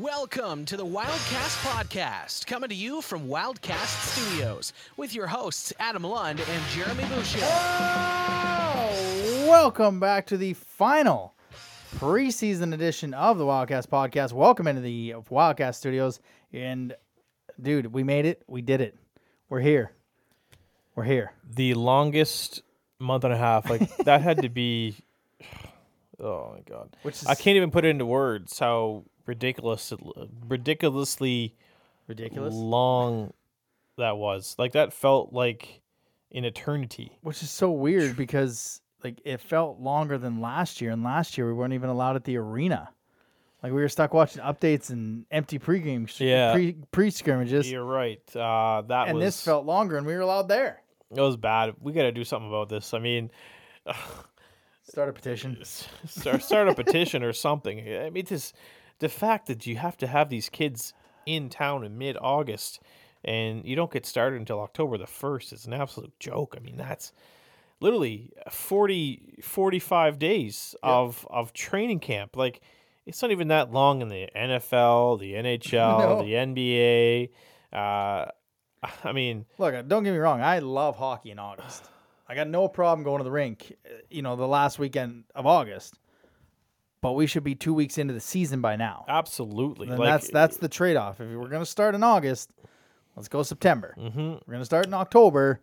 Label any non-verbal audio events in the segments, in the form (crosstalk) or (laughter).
Welcome to the Wildcast Podcast, coming to you from Wildcast Studios with your hosts Adam Lund and Jeremy Boucher. Oh, welcome back to the final preseason edition of the Wildcast Podcast. Welcome into the Wildcast Studios. And, dude, we made it. We did it. We're here. We're here. the longest month and a half. Like that had to be. (sighs) Oh my god! Which is I can't even put it into words how ridiculous, ridiculously ridiculous. long that was. Like that felt like an eternity. Which is so weird because, like, it felt longer than last year. And last year, we weren't even allowed at the arena. Like, we were stuck watching updates and empty pregame, sh- Yeah. pre pre scrimmages. You're right. Uh, that And was this felt longer, and we were allowed there. it was bad. We got to do something about this. I mean, (sighs) Start a petition. (laughs) start start a petition or something. I mean, this the fact that you have to have these kids in town in mid August and you don't get started until October the first is an absolute joke. I mean, that's literally 40, 45 days of of training camp. Like it's not even that long in the NFL, the NHL, (laughs) No. the NBA. Uh, I mean, Look, uh, don't get me wrong. I love hockey in August. I got no problem going to the rink, uh, you know, the last weekend of August. But we should be two weeks into the season by now. absolutely. And like, that's that's the trade off. If we're going to start in August, let's go September. mhm. We're going to start in October.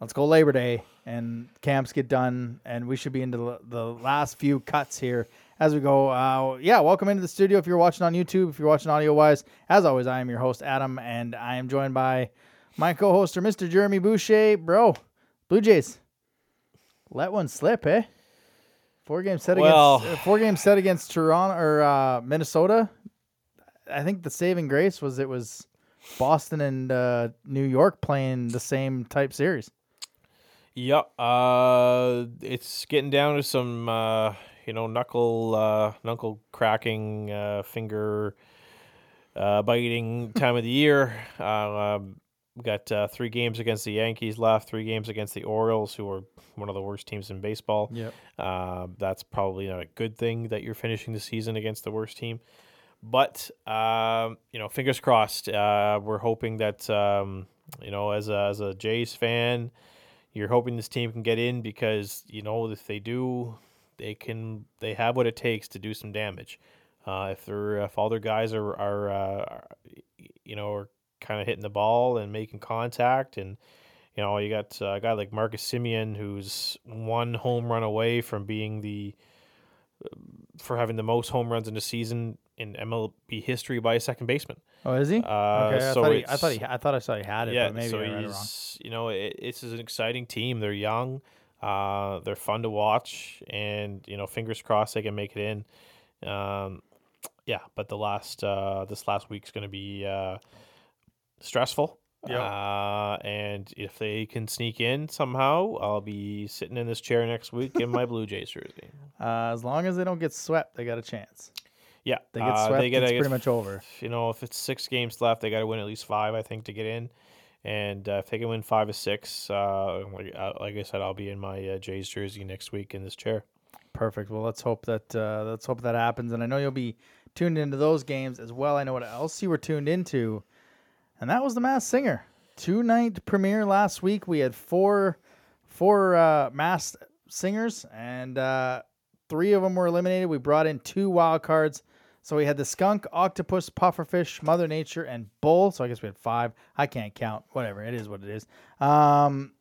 Let's go Labor Day, and camps get done, and we should be into the, the last few cuts here as we go. Uh, yeah, welcome into the studio. If you're watching on YouTube, if you're watching audio wise, as always, I am your host Adam, and I am joined by my co-hoster, Mr. Jeremy Boucher. Bro, Blue Jays, let one slip, eh? Four games set Well- against uh, four games set against Toronto or uh, Minnesota. I think the saving grace was it was Boston and uh, New York playing the same type series. Yep. Uh, it's getting down to some, uh, you know, knuckle, uh, knuckle cracking, uh, finger uh, biting time of the year. (laughs) Uh, um, we got uh, three games against the Yankees left, three games against the Orioles, who are one of the worst teams in baseball. Yep. Uh, that's probably not a good thing that you're finishing the season against the worst team. But um, you know, fingers crossed. Uh, we're hoping that um, you know, as a as a Jays fan, you're hoping this team can get in because you know if they do, they can they have what it takes to do some damage. Uh, if they're if all their guys are are, uh, are you know are kind of hitting the ball and making contact and you know you got uh, a guy like Marcus Semien who's one home run away from being the for having the most home runs in the season in MLB history by a second baseman. Oh, is he? Uh, okay, I so thought he, I thought he, I thought I saw he had it, yeah, but maybe so I read it wrong. he's you know it, it's an exciting team. They're young, uh, they're fun to watch, and you know fingers crossed they can make it in. Um, yeah, but the last uh, this last week's going to be uh, stressful. Yeah. Uh, and if they can sneak in somehow, I'll be sitting in this chair next week in my Blue Jays jersey. (laughs) Uh, as long as they don't get swept, they got a chance. Yeah, They get uh, swept, gotta it's get- pretty much over. You know, if it's six games left, they got to win at least five, I think, to get in. And uh, if they can win five or six, uh, like, uh, like I said, I'll be in my uh, Jays jersey next week in this chair. Perfect. Well, let's hope that uh, let's hope that happens. And I know you'll be tuned into those games as well. I know what else you were tuned into, and that was the Mass Singer two night premiere last week. We had four four uh, Mass Singers, and uh, three of them were eliminated. We brought in two wild cards. So we had the skunk, octopus, pufferfish, Mother Nature, and bull. So I guess we had five. I can't count. Whatever. It is what it is. Um,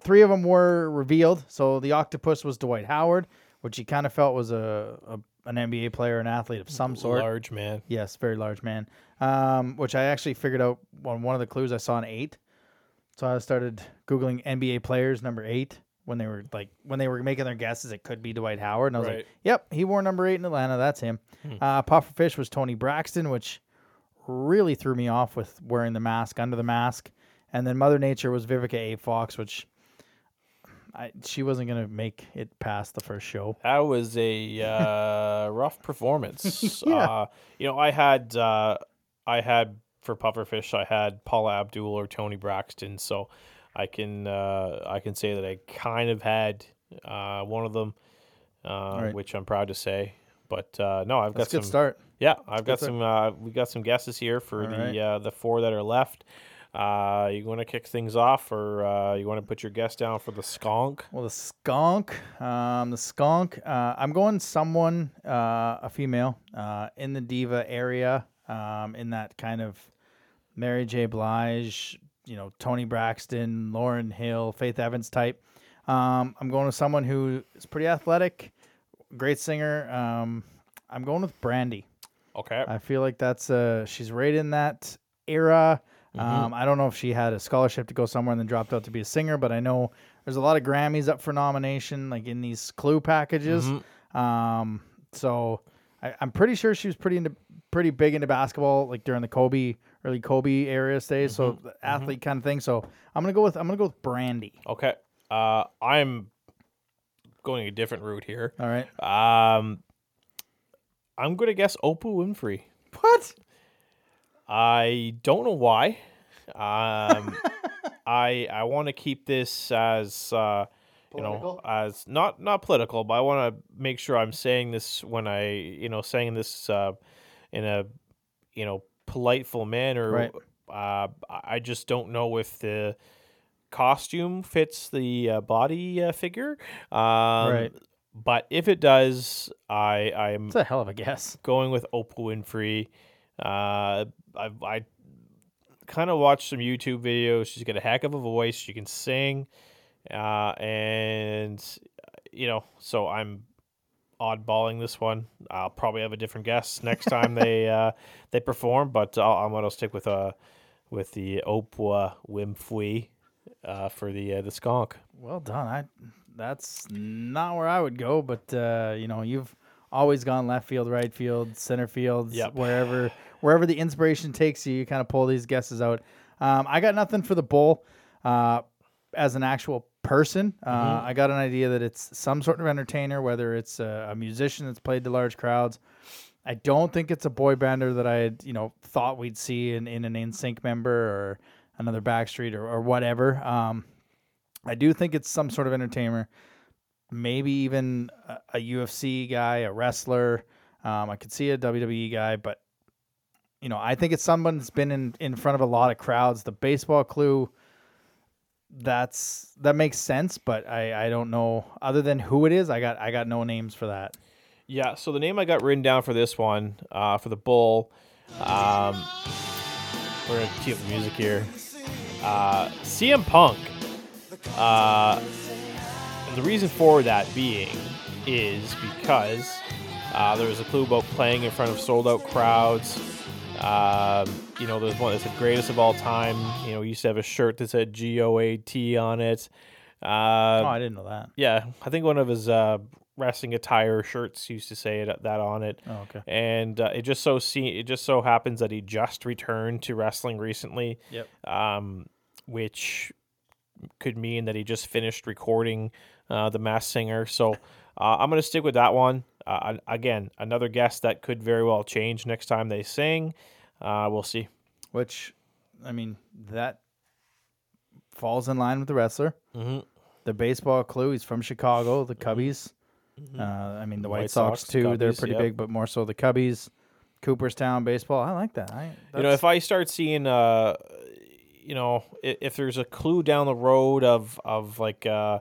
three of them were revealed. So the octopus was Dwight Howard, which he kind of felt was a, a an NBA player, an athlete of some sort. Large man. Yes, very large man. Um, which I actually figured out on one of the clues I saw an eight. So I started googling NBA players number eight when they were like when they were making their guesses. It could be Dwight Howard, and I was like, "Yep, he wore number eight in Atlanta. That's him." Uh, Pufferfish was Toni Braxton, which really threw me off with wearing the mask under the mask. And then Mother Nature was Vivica A. Fox, which I, she wasn't gonna make it past the first show. That was a (laughs) uh, rough performance. (laughs) Yeah. uh, you know, I had uh, I had for pufferfish, I had Paula Abdul or Toni Braxton, so I can uh, I can say that I kind of had uh, one of them, uh, Right. which I'm proud to say. But uh, no, I've That's a got good some start. Yeah, I've got That's some. Uh, we got some guesses here for All the right. uh, the four that are left. Uh, you want to kick things off, or uh, you want to put your guess down for the skunk? Well, the skunk, um, the skunk. Uh, I'm going someone, uh, a female, uh, in the diva area, um, in that kind of Mary J. Blige, you know, Toni Braxton, Lauryn Hill, Faith Evans type. Um, I'm going with someone who is pretty athletic, great singer. Um, I'm going with Brandy. Okay. I feel like that's uh she's right in that era. Um, I don't know if she had a scholarship to go somewhere and then dropped out to be a singer, but I know there's a lot of Grammys up for nomination, like in these Clue packages. Um, so I, I'm pretty sure she was pretty into pretty big into basketball, like during the Kobe early Kobe era days. So the athlete kind of thing. So I'm gonna go with I'm gonna go with Brandy. Okay. Uh, I'm going a different route here. All right. Um, I'm gonna guess Oprah Winfrey. What? I don't know why. Um, (laughs) I I want to keep this as uh, you know as not not political, but I want to make sure I'm saying this when I you know saying this uh, in a you know politeful manner. Right. Uh, I just don't know if the costume fits the uh, body uh, figure. Um, Right. But if it does, I I'm It's a hell of a guess. going with Oprah Winfrey. Uh, I I kind of watched some YouTube videos. She's got a heck of a voice. She can sing, uh, and you know, so I'm oddballing this one. I'll probably have a different guess next time they (laughs) uh, they perform, but I'll, I'm gonna stick with uh with the Oprah Winfrey uh, for the uh, the skunk. Well done. I that's not where I would go, but uh, you know, you've always gone left field, right field, center field, Yep. wherever wherever the inspiration takes you, you kind of pull these guesses out. Um, I got nothing for the bull uh, as an actual person. Uh, I got an idea that it's some sort of entertainer, whether it's a, a musician that's played to large crowds. I don't think it's a boy bander that I had, you know, thought we'd see in, in an NSYNC member or another Backstreet or, or whatever. Um, I do think it's some sort of entertainer, maybe even a, a UFC guy, a wrestler. Um, I could see a WWE guy, but you know, I think it's someone that's been in, in front of a lot of crowds. The baseball clue, that's that makes sense, but I, I don't know other than who it is. I got I got no names for that. Yeah, so the name I got written down for this one, uh, for the bull, um, we're gonna up the music here. Uh, CM Punk. Uh, the reason for that being is because uh, there was a clue about playing in front of sold out crowds. Um, you know, there's one that's the greatest of all time. You know, he used to have a shirt that said G O A T on it. Uh, oh, I didn't know that. yeah, I think one of his uh, wrestling attire shirts used to say it, that on it. Oh, okay. And uh, it just so see it just so happens that he just returned to wrestling recently, Yep. um, which could mean that he just finished recording uh, the Mass Singer. So uh, I'm gonna stick with that one. Uh, again, another guess that could very well change next time they sing. Uh, we'll see. Which, I mean, that falls in line with the wrestler. Mm-hmm. The baseball clue. He's from Chicago. The Cubbies. Uh, I mean, the White, White Sox, Sox, too. They're pretty yep. big, but more so the Cubbies. Cooperstown baseball. I like that. I, you know, if I start seeing, uh, you know, if, if there's a clue down the road of of like, uh,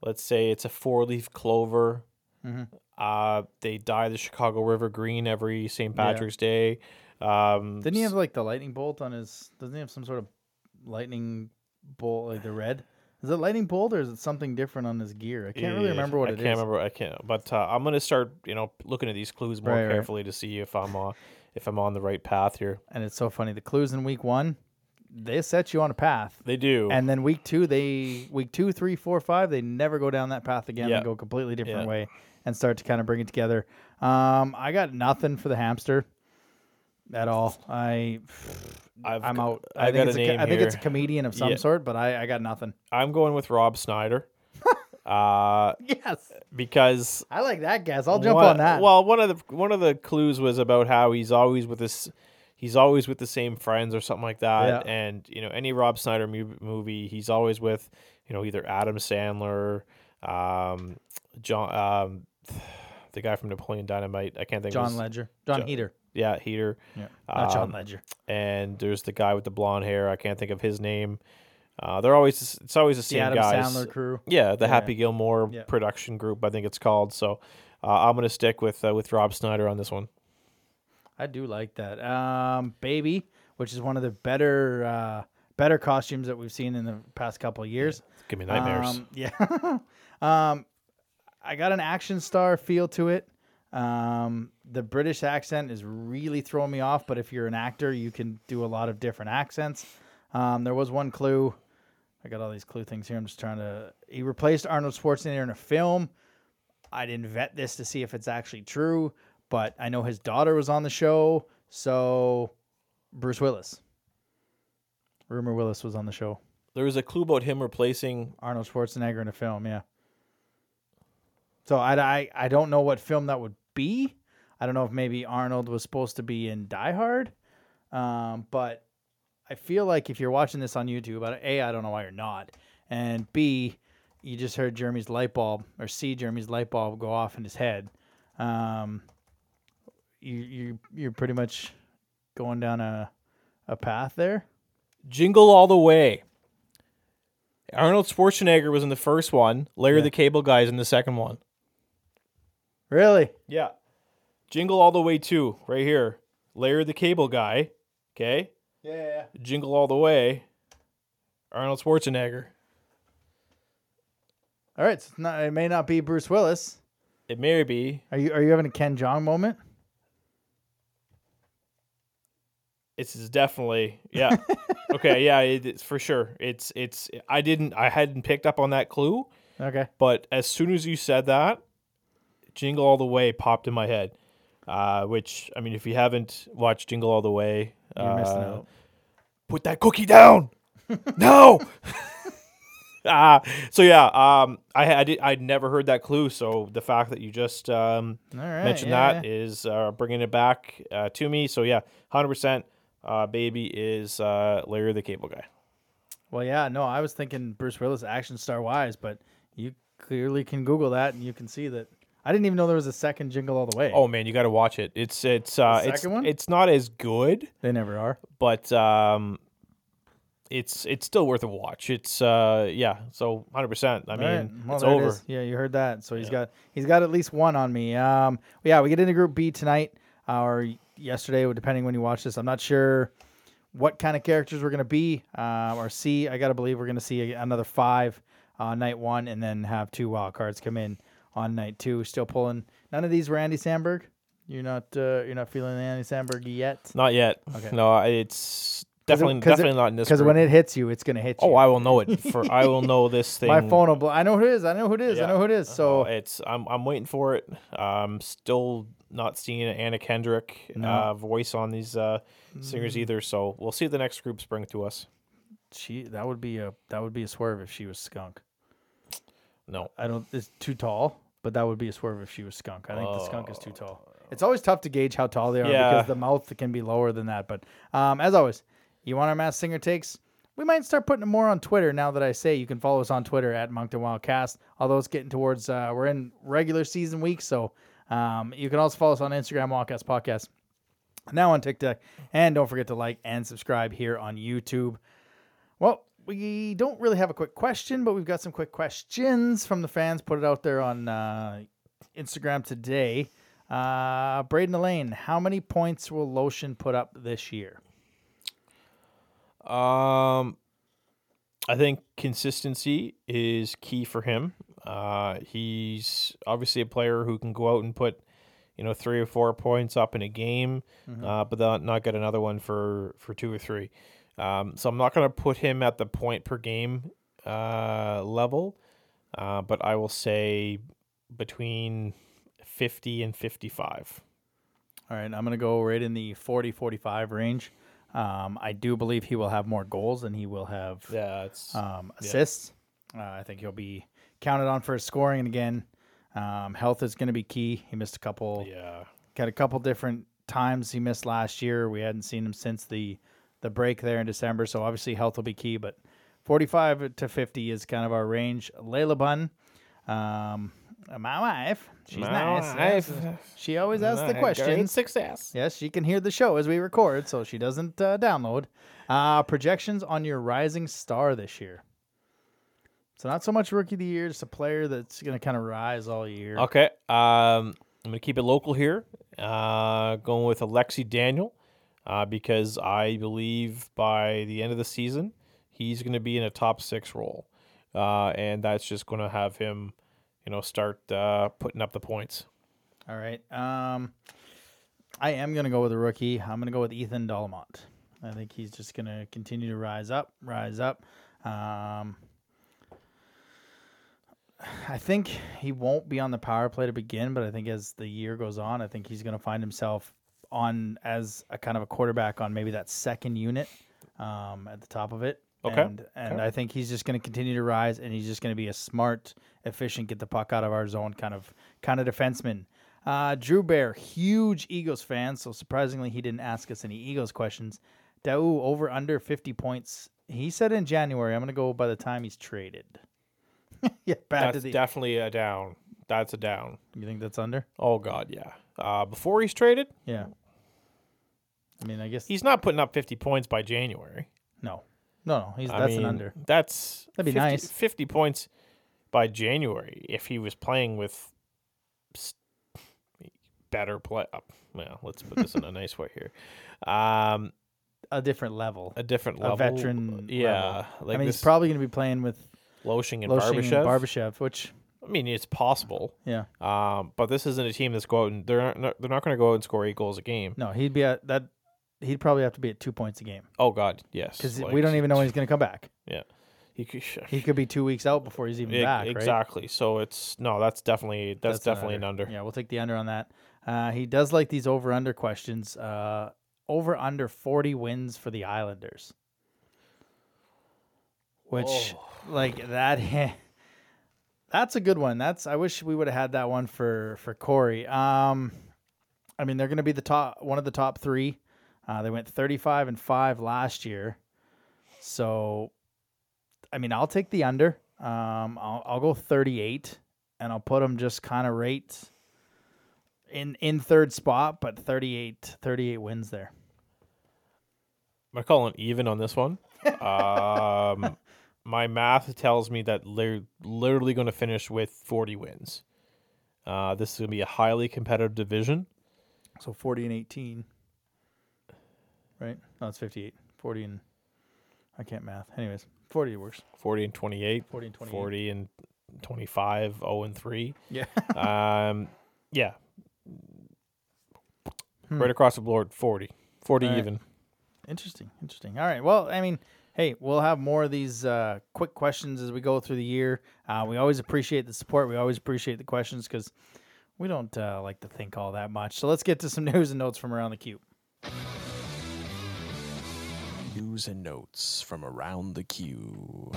let's say it's a four leaf clover, Mhm. uh, they dye the Chicago River green every St. Patrick's Day. Um, didn't he have like the lightning bolt on his? Doesn't he have some sort of lightning bolt, like the red? Is it lightning bolt or is it something different on his gear? I can't really remember what I it is. can't remember. I can't. But uh, I'm gonna start, you know, looking at these clues more Right, right. carefully to see if I'm uh, if I'm on the right path here. And it's so funny. The clues in week one, they set you on a path. They do. And then week two, they week two, three, four, five, they never go down that path again. Yeah. They go completely different Yeah. way and start to kind of bring it together. Um, I got nothing for the hamster at all. I I've I'm out. I think got a it's name I think it's a comedian of some Yeah. sort, but I, I got nothing. I'm going with Rob Schneider. (laughs) uh, Yes, because I like that guess. I'll jump One- on that. Well, one of the one of the clues was about how he's always with this, he's always with the same friends or something like that. Yeah. And you know, any Rob Schneider mu- movie, he's always with you know either Adam Sandler, um, John, um, (sighs) the guy from Napoleon Dynamite. I can't think of it. John his, Ledger, John Jo- Heder. Yeah, Heder. Yeah, not John Um, Ledger. And there's the guy with the blonde hair. I can't think of his name. Uh, they're always it's always the The same Adam guys. Sandler crew. Yeah, the Yeah. Happy Gilmore Yeah. production group, I think it's called. So uh, I'm gonna stick with uh, with Rob Schneider on this one. I do like that. Um, Baby, which is one of the better uh, better costumes that we've seen in the past couple of years. Give me nightmares. Um, (laughs) yeah. um, I got an action star feel to it. Um, the British accent is really throwing me off, but if you're an actor, you can do a lot of different accents. Um, there was one clue. I got all these clue things here. I'm just trying to. He replaced Arnold Schwarzenegger in a film. I didn't vet this to see if it's actually true, but I know his daughter was on the show. So, Bruce Willis. Rumer Willis was on the show. there was a clue about him replacing. Arnold Schwarzenegger in a film, yeah. So I, I, I don't know what film that would be. I don't know if maybe Arnold was supposed to be in Die Hard. Um, but I feel like if you're watching this on YouTube, A, I don't know why you're not. And B, you just heard Jeremy's light bulb or see Jeremy's light bulb go off in his head. Um, you, you, you're pretty much going down a, a path there. Jingle All the Way. Arnold Schwarzenegger was in the first one. Larry Yeah. the Cable Guy's in the second one. Really? Yeah. Jingle All the Way 2, right here. Larry the Cable Guy. Okay. Yeah. Jingle All the Way. Arnold Schwarzenegger. All right. So it's not, it may not be Bruce Willis. It may be. Are you are you having a Ken Jeong moment? It's definitely yeah. (laughs) okay, yeah, it, it's for sure. It's it's I didn't I hadn't picked up on that clue, Okay. but as soon as you said that, Jingle All the Way popped in my head. Uh, which I mean, if you haven't watched Jingle All the Way, You're missing uh, out. put that cookie down. (laughs) no. (laughs) Ah, so yeah, um, I had I'd never heard that clue. So the fact that you just um, right. mentioned yeah, that yeah. is uh, bringing it back uh, to me. So yeah, hundred percent. Uh, baby is uh, Larry the Cable Guy. Well, yeah. No, I was thinking Bruce Willis action star wise, but you clearly can Google that and you can see that. I didn't even know there was a second Jingle All the Way. Oh man, you got to watch it. It's it's uh, The it's second one? it's not as good, they never are. but um, it's it's still worth a watch. It's uh, yeah. So hundred percent. I All mean, right. Well, it's there it over. is. Yeah, you heard that. So he's got he's got at least one on me. Um, yeah, we get into Group B tonight uh, or yesterday, depending when you watch this. I'm not sure what kind of characters we're gonna be uh, or see. I gotta believe we're gonna see a- another five on night one, and then have two wild cards come in on night two. Still pulling. None of these were Andy Samberg. You're not uh, you're not feeling Andy Samberg yet. Not yet. Okay. No, it's 'Cause it- definitely it- definitely not in this. Because when it hits you, it's gonna hit you. oh, I will know it. For I will (laughs) know this thing. My phone will. Blow. I know who it is. I know who it is. I know who it is. So Oh, it's I'm I'm waiting for it. I'm still not seeing Anna Kendrick No. uh, voice on these uh, singers Mm. either. So we'll see the next groups bring to us. she that would be a that would be a swerve if she was skunk. No, I don't. It's too tall, but that would be a swerve if she was skunk. I think the skunk is too Oh. tall. It's always tough to gauge how tall they are Yeah. because the mouth can be lower than that. But um, as always, you want our mass singer takes. We might start putting more on Twitter now that I say you can follow us on Twitter at Moncton Wildcast. Although it's getting towards uh, we're in regular season week, so um, you can also follow us on Instagram Wildcast Podcast. Now on TikTok, and don't forget to like and subscribe here on YouTube. Well, we don't really have a quick question, but we've got some quick questions from the fans. Put it out there on uh, Instagram today. Uh, Braden Elaine, how many points will Lotion put up this year? um, I think consistency is key for him. Uh, he's obviously a player who can go out and put, you know, three or four points up in a game, uh, but not not get another one for for two or three. Um, so I'm not going to put him at the point per game uh, level, uh, but I will say between 50 and 55. All right, I'm going to go right in the 40 45 range. Um, I do believe he will have more goals than he will have Yeah, um, Yeah. assists. Uh, I think he'll be counted on for his scoring. And again, um, health is going to be key. He missed a couple. yeah. got a couple different times he missed last year. We hadn't seen him since the the break there in December, so obviously health will be key. But 45 to 50 is kind of our range. Layla Bun, um, My wife, she's My nice. wife. She always asks the question. success. Yes, she can hear the show as we record, so she doesn't uh, download. Uh, projections on your rising star this year. So not so much rookie of the year, just a player that's going to kind of rise all year. Okay. Um, I'm going to keep it local here. Uh, going with Alexi Daniel uh, because I believe by the end of the season, he's going to be in a top six role. Uh, and that's just going to have him, you know, start uh, putting up the points. All right. Um, I am going to go with a rookie. I'm going to go with Ethan Dollamont. I think he's just going to continue to rise up, rise up. Um, I think he won't be on the power play to begin, but I think as the year goes on, I think he's going to find himself on as a kind of a quarterback on maybe that second unit um, at the top of it. Okay. And, and Okay. I think he's just going to continue to rise, and he's just going to be a smart, efficient, get the puck out of our zone kind of kind of defenseman. Uh, Drew Bear, huge Eagles fan, so surprisingly he didn't ask us any Eagles questions. Dau over under 50 points. He said in January. I'm going to go by the time he's traded. (laughs) yeah, bad to That's the. definitely a down. That's a down. you think that's under? Oh, God, yeah. Uh, before he's traded, Yeah. I mean, I guess he's not putting up 50 points by January. no, no, no. He's I that's mean, an under. That's That'd be 50 nice. 50 points by January if he was playing with better play. Well, let's put this in a (laughs) nice way here. Um, A different level. a different level, A veteran Yeah, like I mean, he's probably going to be playing with Loshing and Loshing Barbashev. and Barbashev, which I mean, it's possible. yeah, Um, but this isn't a team that's going. they're not, they're not going to go out and score eight goals a game. no, he'd be at that. He'd probably have to be at two points a game Oh God, yes, because Like, we don't even know when he's (laughs) going to come back. Yeah, he could. He could be two weeks out before he's even E- back. Right? exactly. So it's no, that's definitely that's, an definitely an under. Yeah, we'll take the under on that. Uh, he does like these over under questions. Uh, over under 40 wins for the Islanders. Which, Oh. like, that. (laughs) That's a good one. That's I wish we would have had that one for for Corey. Um, I mean they're going to be the top one of the top three. Uh, they went thirty five and five last year, so I mean I'll take the under. Um, I'll I'll go thirty eight, and I'll put them just kind of right in in third spot, but 38, 38 wins there. Am I calling even on this one? um, (laughs) my math tells me that they're literally going to finish with 40 wins. Uh, this is going to be a highly competitive division. So forty and eighteen, right? No, it's fifty eight. Forty and I can't math. Anyways, forty works. 40 and 28, Forty and twenty. 40 and 25, 0 and 3. Yeah. (laughs) Um, yeah. Hmm. Right across the board, 40. 40 All right. even. Interesting. Interesting. All right. Well, I mean, hey, we'll have more of these uh, quick questions as we go through the year. Uh, we always appreciate the support. We always appreciate the questions because we don't uh, like to think all that much. So let's get to some (laughs) news and notes from around the cube. News and notes from around the queue.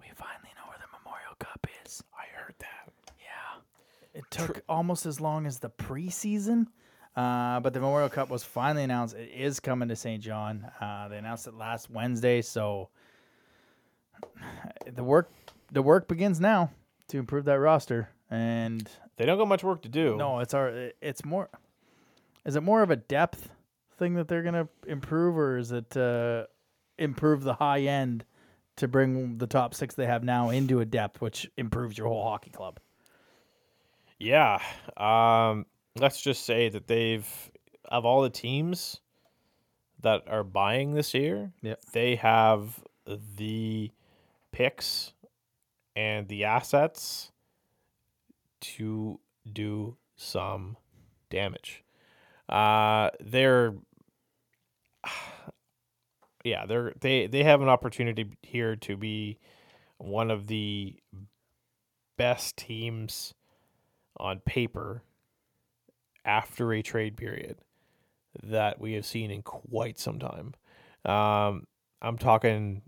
We finally know where the Memorial Cup is. I heard that. Yeah. It took almost as long as the preseason. Uh, but the Memorial Cup was finally announced. It is coming to St. John. Uh, they announced it last Wednesday, so (sighs) the work the work begins now to improve that roster. And They don't got much work to do. no, it's our it's more. Is it more of a depth thing that they're gonna improve, or is it uh, improve the high end to bring the top six they have now into a depth, which improves your whole hockey club? Yeah. Um, let's just say that they've of all the teams that are buying this year, Yep. they have the picks and the assets to do some damage. Uh, they're (sighs) yeah, they're they they have an opportunity here to be one of the best teams on paper after a trade period that we have seen in quite some time. Um, I'm talking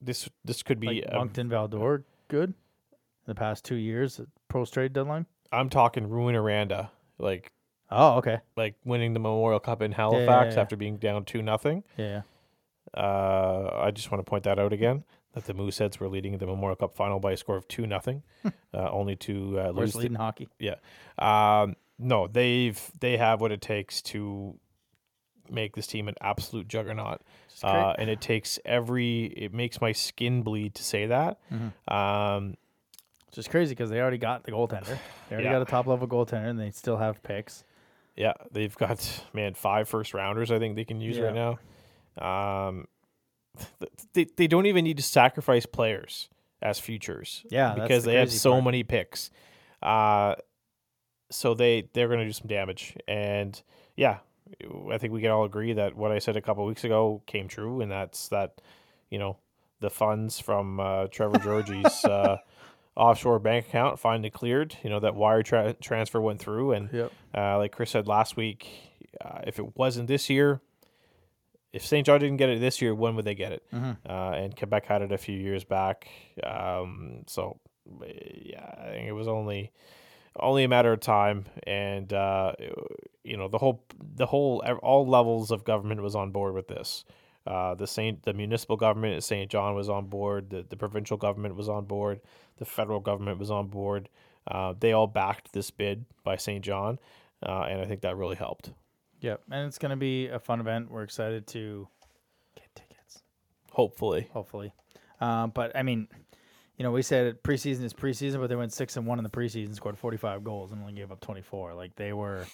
this this could be Like Moncton Val-d'Or, good. In the past two years, post trade deadline. I'm talking Rouyn-Noranda, like Oh, okay. like winning the Memorial Cup in Halifax yeah. after being down two nothing. Yeah. Uh, I just want to point that out again. that the Mooseheads were leading the Memorial Cup final by a score of two nothing, (laughs) uh, only to uh, lose. Worst to- lead in hockey. yeah. Um, no, they've they have what it takes to make this team an absolute juggernaut. Uh, and it takes every it makes my skin bleed to say that. Mhm. Um, Which is crazy because they already got the goaltender. They already Yeah. got a top level goaltender, and they still have picks. Yeah, they've got (laughs) man five first rounders. I think they can use right now. Um, they they don't even need to sacrifice players as futures. Yeah, because the they have so part. many picks. Uh, so they they're going to do some damage, and yeah, I think we can all agree that what I said a couple weeks ago came true, and that's that you know the funds from uh, Trevor (laughs) Georgie's uh, offshore bank account finally cleared. You know that wire tra- transfer went through, and Yep. uh, like Chris said last week, uh, if it wasn't this year. If St. John didn't get it this year, when would they get it? Mhm. Uh, and Quebec had it a few years back. Um, so yeah, I think it was only only a matter of time, and uh, you know the whole the whole all levels of government was on board with this. Uh, the Saint the municipal government at St. John was on board. The, the provincial government was on board. The federal government was on board. Uh, they all backed this bid by St. John, uh, and I think that really helped. Yep. And it's going to be a fun event. We're excited to get tickets, Hopefully, hopefully. Um, but I mean, you know, we said preseason is preseason, but they went six and one in the preseason, scored forty five goals, and only gave up twenty four. Like they were,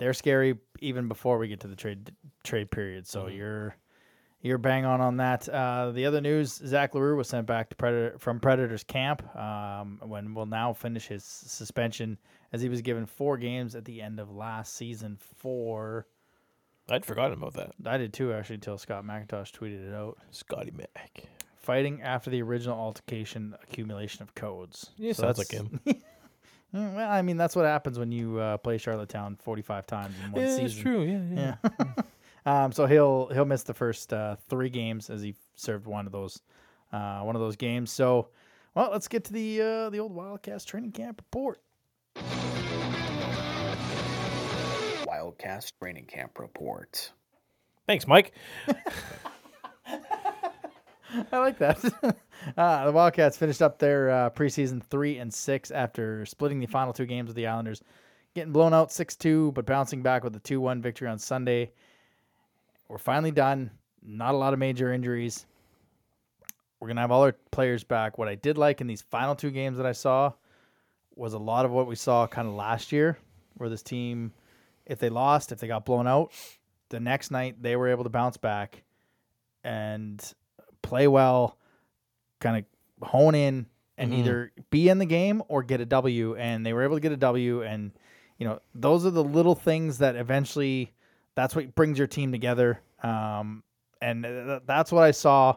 they're scary even before we get to the trade trade period. So Mhm. you're you're bang on on that. Uh, the other news: Zach L'Heureux was sent back to Predator from Predators camp. Um, when will now finish his suspension as he was given four games at the end of last season for. I'd forgotten about that. I did too, actually, until Scott McIntosh tweeted it out. Scotty Mac. Fighting after the original altercation, accumulation of codes. Yeah, so sounds like him. (laughs) Mm, well, I mean, that's what happens when you uh, play Charlottetown 45 times in one Yeah, season. it's true. Yeah, yeah. Yeah. (laughs) um, so he'll he'll miss the first uh, three games as he served one of those uh, one of those games. So, well, let's get to the uh, the old Wildcats training camp report. Wildcast Training Camp Report. Thanks, Mike. (laughs) (laughs) I like that. (laughs) uh, the Wildcats finished up their uh, preseason three and six after splitting the final two games with the Islanders, getting blown out six two, but bouncing back with a two one victory on Sunday. We're finally done. Not a lot of major injuries. We're gonna have all our players back. What I did like in these final two games that I saw was a lot of what we saw kind of last year, where this team, if they lost, if they got blown out, the next night they were able to bounce back and play well, kind of hone in and Mhm. either be in the game or get a W. And they were able to get a W. And, you know, those are the little things that eventually that's what brings your team together. Um, and th- that's what I saw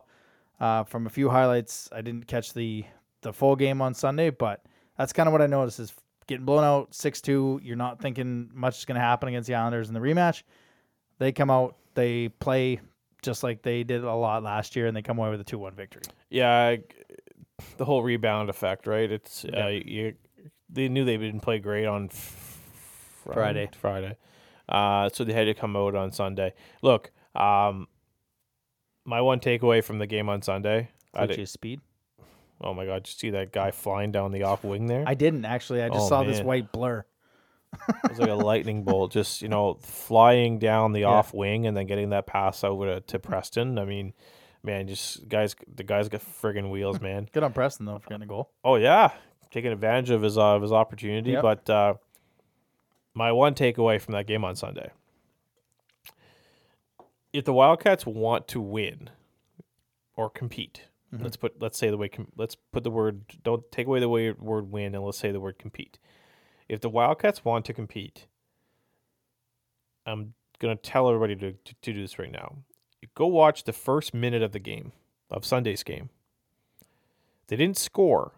uh, from a few highlights. I didn't catch the, the full game on Sunday, but that's kind of what I noticed is getting blown out 6 2. You're not thinking much is going to happen against the Islanders in the rematch. They come out, they play just like they did a lot last year, and they come away with a 2 1 victory. Yeah, the whole rebound effect, right? It's Yeah. uh, you, they knew they didn't play great on Friday. Friday, uh, so they had to come out on Sunday. Look, um, my one takeaway from the game on Sunday, I Which did, is speed. oh my god, did you see that guy flying down the off wing there? I didn't actually. I just Oh, saw this white blur. It was like a lightning bolt, just you know, flying down the Yeah. off wing and then getting that pass over to, to Preston. I mean, man, just guys, the guys got friggin' wheels, (laughs) man. Good on Preston though for getting a goal. Oh yeah, taking advantage of his uh, of his opportunity. Yep. But uh, my one takeaway from that game on Sunday: if the Wildcats want to win or compete, Mhm. let's put let's say the way com- let's put the word don't take away the way word win and let's say the word compete. If the Wildcats want to compete, I'm gonna tell everybody to, to, to do this right now. Go watch the first minute of the game of Sunday's game. They didn't score,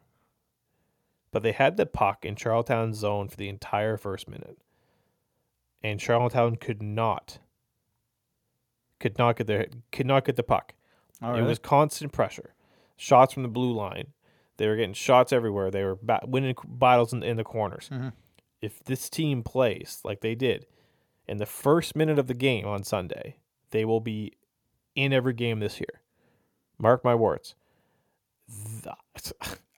but they had the puck in Charlottetown's zone for the entire first minute. And Charlottetown could not could not get their could not get the puck. All It was constant pressure. Shots from the blue line. They were getting shots everywhere. They were ba- winning battles in, in the corners. Mhm. If this team plays like they did in the first minute of the game on Sunday, they will be in every game this year. Mark my words. (laughs)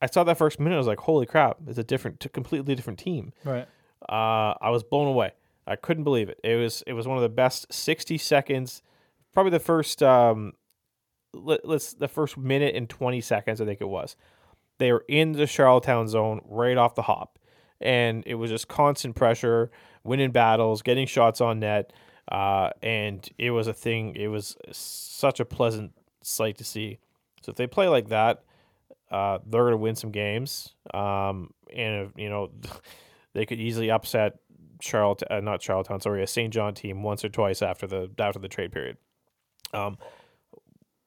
I saw that first minute. I was like, "Holy crap! It's a different, completely different team." Right. Uh, I was blown away. I couldn't believe it. It was it was one of the best sixty seconds, probably the first um, let, let's the first minute and twenty seconds. I think it was. They were in the Charlottetown zone right off the hop, and it was just constant pressure, winning battles, getting shots on net, uh, and it was a thing. It was such a pleasant sight to see. So if they play like that, uh, they're going to win some games. Um, and you know, (laughs) they could easily upset Charlotte, uh, not Charlottetown, sorry, a St. John team once or twice after the after the trade period. Um,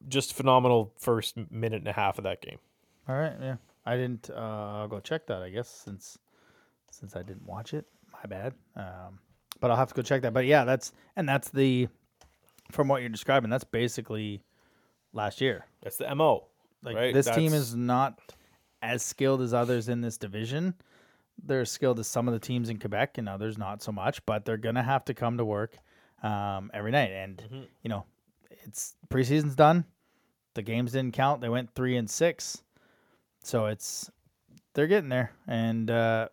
just phenomenal first minute and a half of that game. All right. Yeah. I didn't. Uh, I'll go check that. I guess since since I didn't watch it, my bad. Um, but I'll have to go check that. But yeah, that's and that's the from what you're describing. That's basically last year. That's the mo. Like Right, this team is not as skilled as others in this division. They're as skilled as some of the teams in Quebec, and others not so much. But they're gonna have to come to work um, every night, and Mm-hmm. you know, it's preseason's done. The games didn't count. They went three and six, so it's they're getting there. And uh,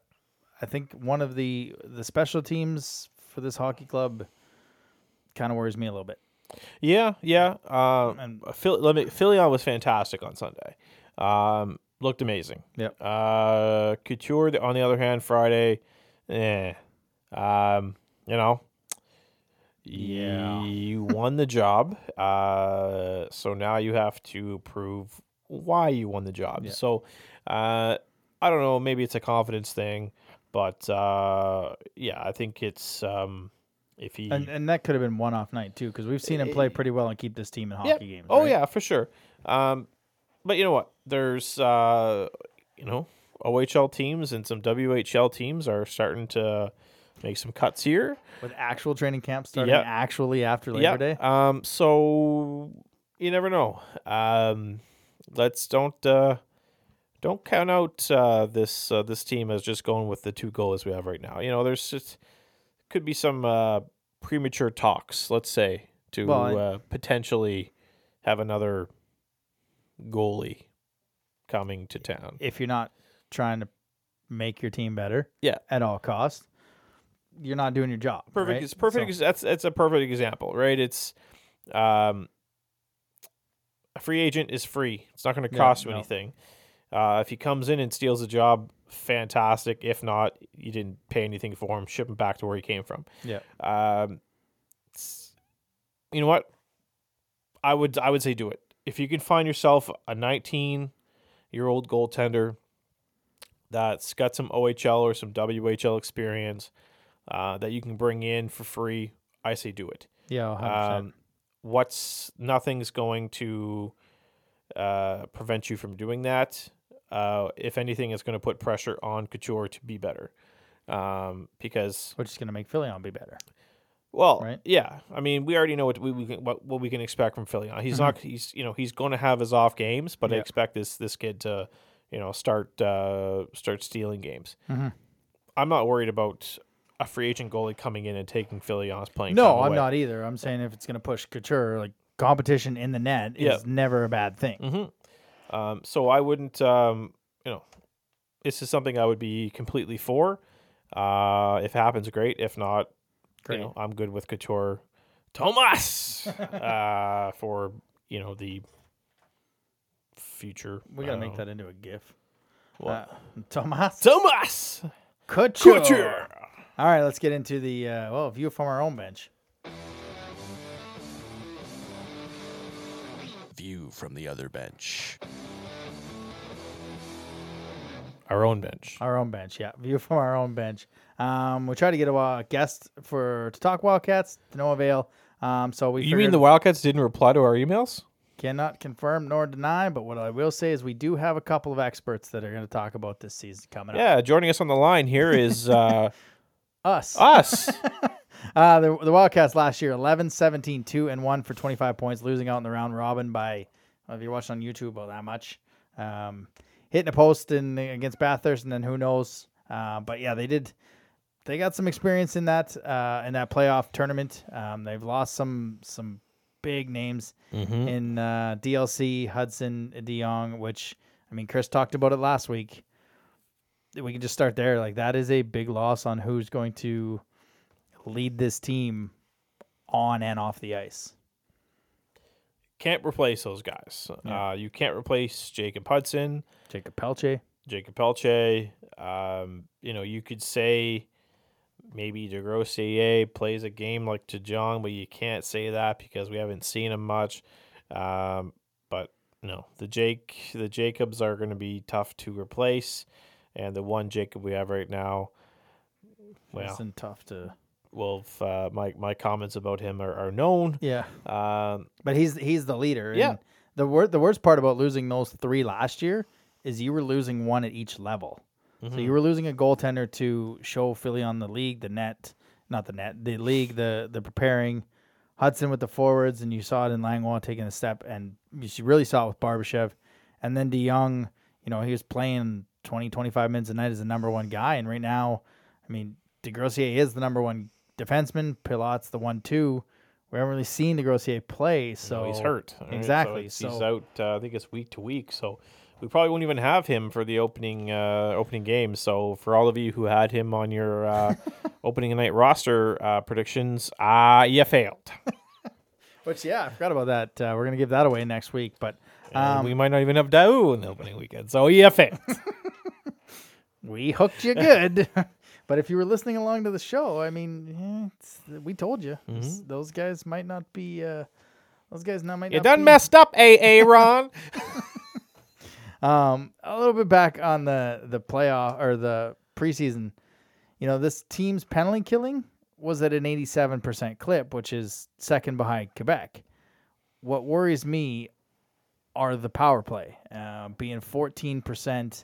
I think one of the the special teams for this hockey club kind of worries me a little bit. Yeah, yeah. Um, And- Phil, let me. Philion was fantastic on Sunday. Um, looked amazing. Yep. Uh, Couture, on the other hand, Friday, eh. Um, you know. Yeah. You won the job. Uh, so now you have to prove why you won the job. Yeah. So, uh, I don't know. Maybe it's a confidence thing, but uh, yeah, I think it's um, if he And and that could have been one off night too, because we've seen him play pretty well and keep this team in hockey Yeah. games. Oh right? yeah, for sure. Um, but you know what? There's uh, you know, OHL teams and some WHL teams are starting to make some cuts here. with actual training camps starting Yeah. actually after Labor yeah. Day. Um, so you never know. Um, let's don't uh, don't count out uh, this uh, this team as just going with the two goalies we have right now. You know, there's just could be some uh, premature talks. Let's say to Well, uh, potentially have another goalie coming to town. If you're not trying to make your team better, Yeah. at all costs, you're not doing your job. perfect right? it's perfect So- that's that's a perfect example right it's um a free agent is free. It's not going to cost you no. anything. Uh if he comes in and steals a job fantastic. If not you didn't pay anything for him ship him back to where he came from. Yeah, um you know what? I would i would say do it. If you can find yourself a 19 year old goaltender that's got some ohl or some whl experience uh, that you can bring in for free i say do it. Yeah, 100%. um, what's nothing's going to uh, prevent you from doing that uh, if anything it's going to put pressure on couture to be better um, because which is going to make Philly be better. well, Right? yeah. I mean, we already know what we, we can, what, what we can expect from Philly. He's Mm-hmm. not. He's you know he's going to have his off games, but I expect this this kid to you know start uh, start stealing games. Mhm. I'm not worried about a free agent goalie coming in and taking Philly on his playing. No, I'm away. not either. I'm saying if it's going to push Couture, like competition in the net is Yeah. never a bad thing. Mm-hmm. Um, so I wouldn't. Um, you know, this is something I would be completely for. Uh, if it happens, great. If not, Great. you know, I'm good with Couture, Thomas, (laughs) uh, for you know the future. We got to make know. that into a GIF. What? Uh, Tomas Thomas Couture. Couture. All right, let's get into the uh, well view from our own bench. View from the other bench. Our own bench. Our own bench, yeah. View from our own bench. Um, we tried to get a uh, guest for to talk Wildcats to no avail. Um, so we You mean the Wildcats didn't reply to our emails? cannot confirm nor deny, but what I will say is we do have a couple of experts that are going to talk about this season coming up. Yeah, joining us on the line here is uh, (laughs) Us. us. (laughs) Uh, the, the Wildcats last year 11, 17, 2 and 1 for 25 points, losing out in the round robin by, well, if you're watching on YouTube, about that much. Um, hitting a post in against Bathurst, and then who knows. Uh, but yeah, they did. They got some experience in that uh, in that playoff tournament. Um, they've lost some some big names Mm-hmm. in uh, DLC, Hudson, De Jong, which I mean, Chris talked about it last week. We can just start there. Like that is a big loss on who's going to lead this team on and off the ice. Can't replace those guys. Yeah. Uh, you can't replace Jacob Hudson, Jacob Pelche. Jacob Pelche. Um, you know, you could say maybe DeGrossier plays a game like Tajong, but you can't say that because we haven't seen him much. Um, but no, the Jake, the Jacobs are going to be tough to replace, and the one Jacob we have right now, well, Isn't tough to. well, if, uh, my my comments about him are, are known. Yeah, Um, but he's he's the leader. Yeah. and The wor- the worst part about losing those three last year is you were losing one at each level. So Mm-hmm. you were losing a goaltender to show Philly on the league, the net, not the net, the league, the the preparing. Hudson with the forwards, and you saw it in Langlois taking a step, and you really saw it with Barbashev. And then DeYoung, you know, he was playing 20, 25 minutes a night as the number one guy. And right now, I mean, DeGrossier is the number one defenseman. Pilot's the one two. We haven't really seen DeGrossier play, so so he's hurt. right? Exactly, So he's so- out. Uh, I think it's week to week. So we probably won't even have him for the opening uh, opening game. So for all of you who had him on your uh, (laughs) opening night roster uh, predictions, uh, you failed. (laughs) Which yeah, I forgot about that. Uh, we're gonna give that away next week, but um, we might not even have Dao in the opening weekend. So failed. (laughs) we hooked you good. (laughs) (laughs) but if you were listening along to the show, I mean, it's, we told you It's- those guys might not be. Uh, those guys not might you not done be- messed up, AA Ron. Um, a little bit back on the the playoff or the preseason. You know, this team's penalty killing was at an 87% clip, which is second behind Quebec. What worries me are the power play uh, being 14%.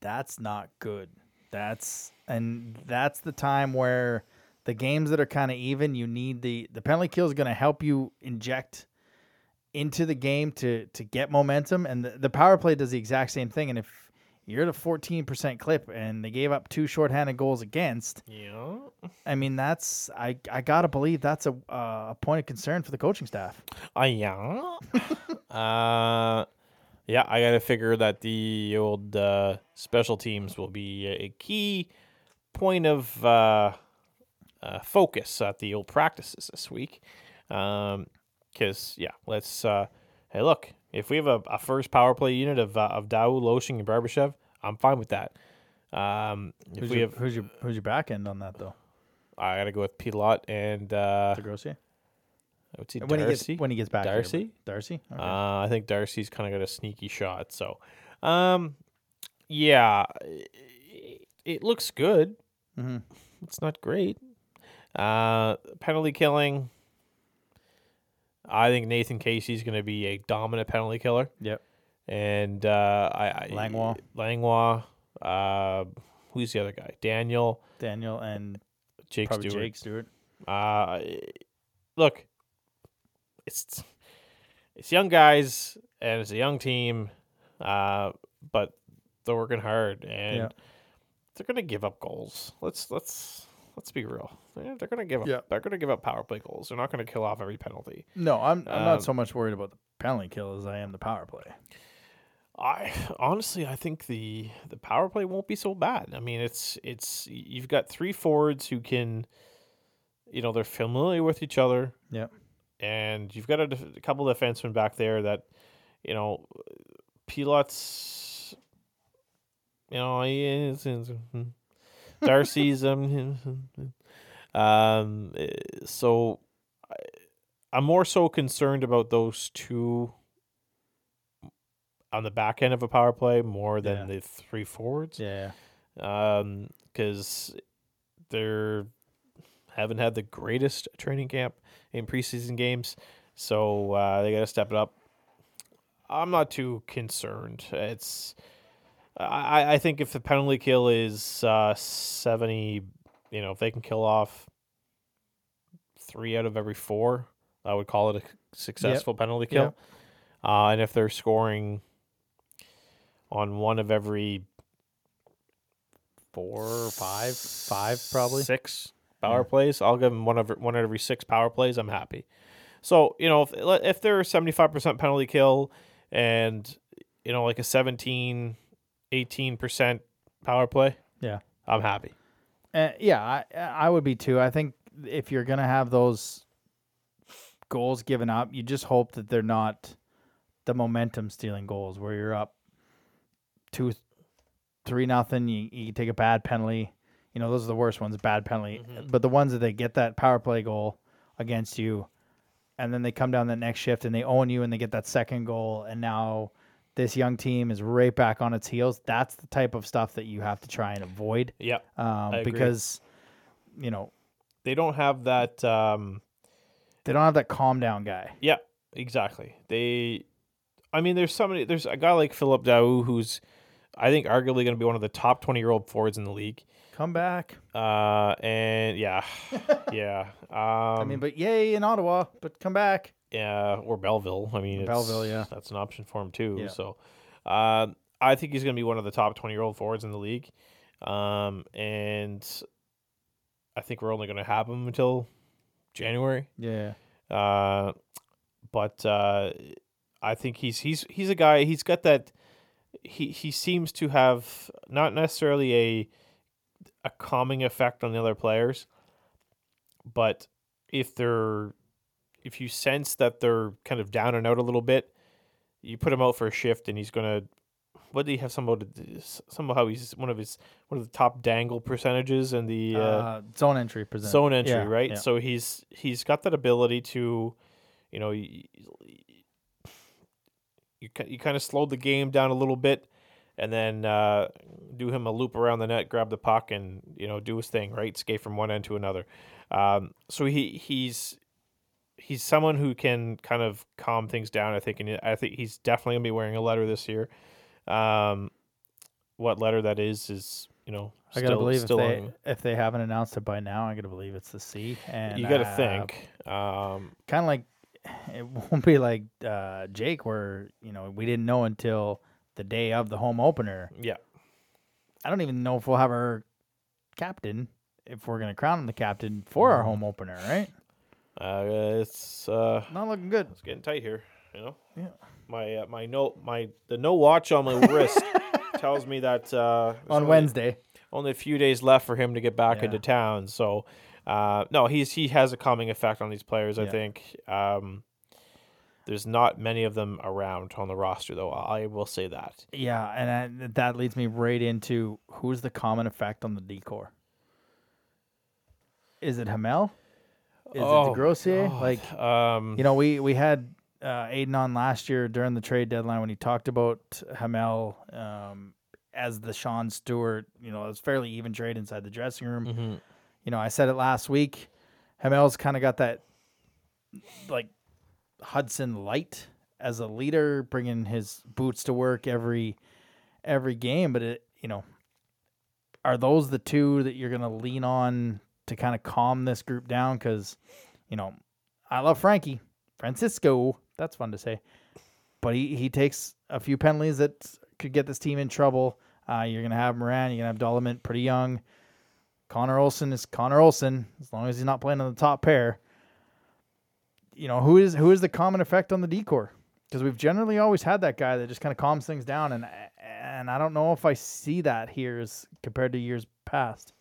That's not good. That's and that's the time where the games that are kind of even, you need the the penalty kill is going to help you inject into the game to to get momentum and the, the power play does the exact same thing and if you're at a 14% clip and they gave up two shorthanded goals against yeah. i mean that's i i gotta believe that's a uh, a point of concern for the coaching staff Uh, yeah. (laughs) uh, yeah, I got to figure that the old uh, special teams will be a key point of uh, uh, focus at the old practices this week. Because, yeah, let's. Uh, hey, look, if we have a, a first power play unit of, uh, of Dao, Loshing, and Barbashev, I'm fine with that. Um, if who's we your, have, who's your who's your back end on that though I got to go with Pilot and uh, DeGrossier? I would say when he gets when he gets back here, Darcy? Darcy okay. Uh, I think Darcy's kind of got a sneaky shot. So, um, yeah, it, it looks good. Mhm. It's not great. Uh, penalty killing. I think Nathan Casey's going to be a dominant penalty killer, yep and uh, I, I Langlois. Langlois. Uh, who's the other guy? Daniel, daniel and Jake Stewart. jake stewart Uh, look, it's it's young guys and it's a young team, uh, but they're working hard and Yeah. they're gonna give up goals. Let's let's let's be real. They're, they're gonna give up. Yeah. They're gonna give up power play goals. They're not gonna kill off every penalty. no i'm i'm Um, not so much worried about the penalty kill as i am the power play I honestly, I think the the power play won't be so bad. I mean, it's it's you've got three forwards who can, you know, they're familiar with each other. Yep. and you've got a, def- a couple of defensemen back there that, you know, Pilots, you know, he is, Darcy's, um, um, so I'm more so concerned about those two on the back end of a power play more than Yeah. the three forwards. Yeah um because they're haven't had the greatest training camp in preseason games. So uh, they got to step it up. I'm not too concerned. It's i i think if the penalty kill is uh 70 you know if they can kill off three out of every four i would call it a successful penalty kill uh and if they're scoring on one of every four or five five probably six power Yeah. plays. I'll give them one of one out of every six power plays. I'm happy. So you know if if they're seventy five percent penalty kill, and you know like a 17 18% power play, Yeah. I'm happy. Uh, yeah, I I would be too. I think if you're gonna have those goals given up, you just hope that they're not the momentum stealing goals where you're up two, three nothing. You you take a bad penalty. You know those are the worst ones, bad penalty. But the ones that they get that power play goal against you, and then they come down the next shift and they own you and they get that second goal, and now this young team is right back on its heels. That's the type of stuff that you have to try and avoid Yeah. um, because you know They don't have that um they don't have that calm down guy. Yeah, exactly. They, I mean, there's somebody, there's a guy like Philip Daou who's, I think, arguably going to be one of the top 20 year old forwards in the league. Come back. Uh, and yeah, (laughs) yeah. Um, (laughs) I mean, but yay in Ottawa, but come back. Yeah, or Belleville. I mean, it's, Belleville, yeah. that's an option for him too. Yeah. So, uh, I think he's going to be one of the top 20 year old forwards in the league. Um, and I think we're only going to have him until January. Yeah. Uh, but uh, I think he's he's he's a guy. He's got that. He he seems to have not necessarily a a calming effect on the other players, but if they're if you sense that they're kind of down and out a little bit, you put him out for a shift, and he's gonna. What did he have? Somehow, somehow he's one of his one of the top dangle percentages in the uh, Uh, zone entry zone entry, Yeah, right? yeah. So he's he's got that ability to, you know, you you, you kind of slowed the game down a little bit, and then uh, do him a loop around the net, grab the puck, and you know do his thing, right? Skate from one end to another. Um, so he he's he's someone who can kind of calm things down. I think, and I think he's definitely gonna be wearing a letter this year. Um, what letter that is is you know I gotta still- believe if still they if they haven't announced it by now, I gotta believe it's the C. And you got to uh, think. Um, kind of like (laughs) it won't be like uh, Jake, where you know we didn't know until the day of the home opener. yeah, I don't even know if we'll have our captain if we're gonna crown him the captain for Mm-hmm. our home opener, right? Uh, it's uh, Not looking good. it's getting tight here. You know, Yeah. my uh, my no my the no watch on my wrist (laughs) tells me that uh, On only- Wednesday. only a few days left for him to get back Yeah. into town. So, uh, no, he's he has a calming effect on these players. I think. Um, there's not many of them around on the roster, though. I will say that. Yeah, and I, that leads me right into who's the common effect on the decor. Is it Hamel? Is Oh, it DeGrossier? God. Like Um, you know, we we had uh, Aiden on last year during the trade deadline when he talked about Hamel um, as the Sean Stewart. You know, it was fairly even trade inside the dressing room. mhm. You know, I said it last week. Hamel's kind of got that like Hudson light as a leader, bringing his boots to work every every game. But it, you know, are those the two that you're gonna lean on to kind of calm this group down? Because you know, I love Frankie Francisco. That's fun to say, but he he takes a few penalties that could get this team in trouble. Uh, you're gonna have Moran. You're gonna have Dolomit, pretty young. Connor Olson is Connor Olson as long as he's not playing on the top pair. You know who is who is the common effect on the decor? Because we've generally always had that guy that just kind of calms things down, and and I don't know if I see that here as compared to years past.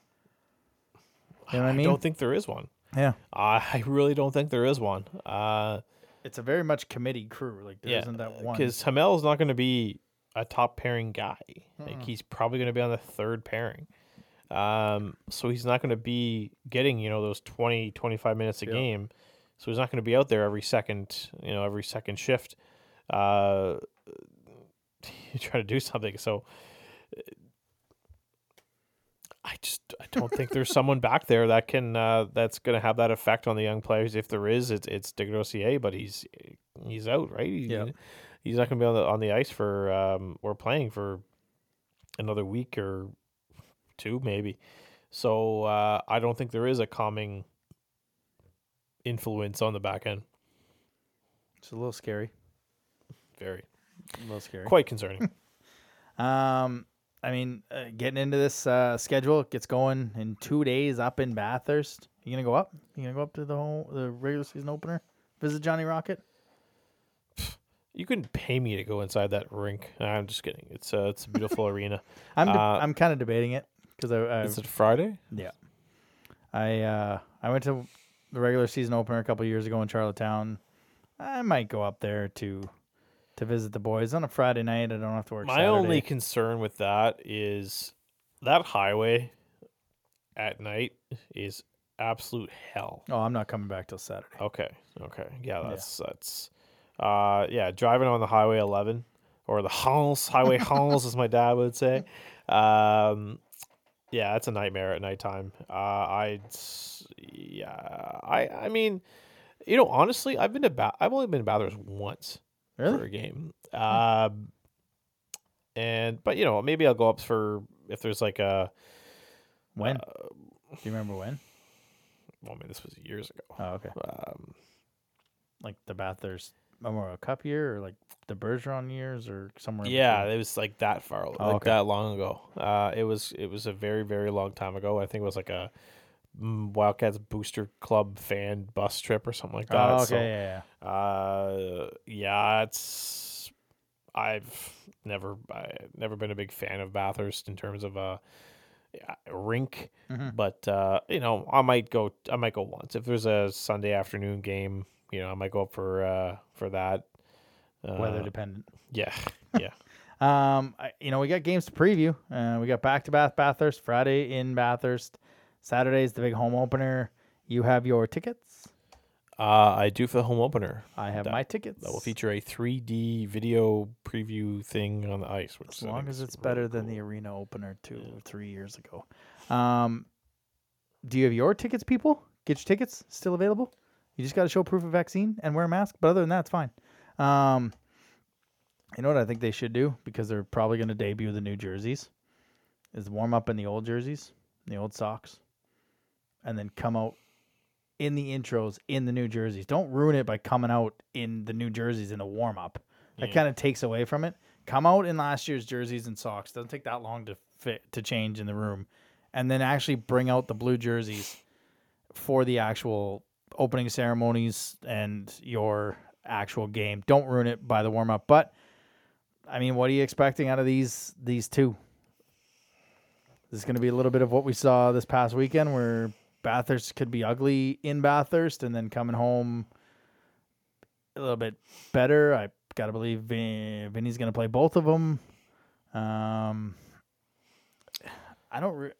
You know what I mean? don't think there is one. yeah, I (laughs) I really don't think there is one. Uh, it's a very much committee crew. Like there yeah, not that one. because Hamel's not going to be a top pairing guy. Mm-mm. Like he's probably going to be on the third pairing. Um, so he's not going to be getting, you know, those 20, 25 minutes a Yeah. game. So he's not going to be out there every second, you know, every second shift, uh, (laughs) trying to do something. So uh, I just, I don't think there's someone back there that can, uh, that's going to have that effect on the young players. If there is, it's, it's DeGrossier, but he's, he's out, right? He- Yeah. He's not going to be on the, on the ice for, um, or playing for another week or two, maybe. So uh, I don't think there is a calming influence on the back end. it's a little scary. Very A little scary. quite concerning. (laughs) Um, I mean, uh, getting into this uh, schedule it gets going in two days up in Bathurst. You gonna go up? You gonna go up to the whole the regular season opener? Visit Johnny Rocket? You couldn't pay me to go inside that rink. Nah, I'm just kidding. It's a it's a beautiful (laughs) arena. I'm de- Uh, I'm kind of debating it because I, I Is it Friday? yeah I uh I went to the regular season opener a couple years ago in Charlottetown. I might go up there to to visit the boys on a Friday night. I don't have to work. My Saturday. only concern with that is that highway at night is absolute hell. Oh, I'm not coming back till Saturday. Okay. Okay. Yeah, Yeah. that's that's uh yeah, driving on the highway 11 or the (laughs) Hans highway Hans as my dad would say. Um yeah, it's a nightmare at nighttime. Uh I yeah, I I mean, you know, honestly, I've been to ba- I've only been to Bathurst once for a game. Um and but you know, maybe I'll go up for if there's like a When? uh, Do you remember when? well, I mean, this was years ago. Oh, okay. Um, Like the Bathurst Memorial Cup year, or like the Bergeron years, or somewhere. in Yeah, between? it was like that far, like Oh, okay. that long ago. Uh, it was it was a very very long time ago. I think it was like a mm, Wildcats booster club fan bus trip or something like that. Oh, okay. So, yeah, yeah. uh, yeah, it's I've never I never been a big fan of Bathurst in terms of a, rink, Mhm. but uh, you know I might go I might go once if there's a Sunday afternoon game. You know I might go up for uh, for that. Weather Uh, dependent. yeah, (laughs) yeah. Um, I, you know, we got games to preview. Uh, we got back to Bath Bathurst Friday in Bathurst. Saturday's the big home opener. You have your tickets. Uh, I do for the home opener. I have That- my tickets. That will feature a 3D video preview thing on the ice. Which as long as it's better really than the arena opener two Yeah. or three years ago. Um, do you have your tickets, people? Get your tickets still available. You just got to show proof of vaccine and wear a mask. But other than that, it's fine. Um, you know what I think they should do because they're probably going to debut the new jerseys. Is warm up in the old jerseys, the old socks, and then come out in the intros in the new jerseys. Don't ruin it by coming out in the new jerseys in the warm up. That Yeah. kind of takes away from it. Come out in last year's jerseys and socks. Doesn't take that long to fit to change in the room, and then actually bring out the blue jerseys for the actual opening ceremonies and your actual game. Don't ruin it by the warm up. But I mean, what are you expecting out of these these two? This is going to be a little bit of what we saw this past weekend, where Bathurst could be ugly in Bathurst, and then coming home a little bit better. I gotta believe Vin, Vinny's to play both of them. Um, I don't. Re-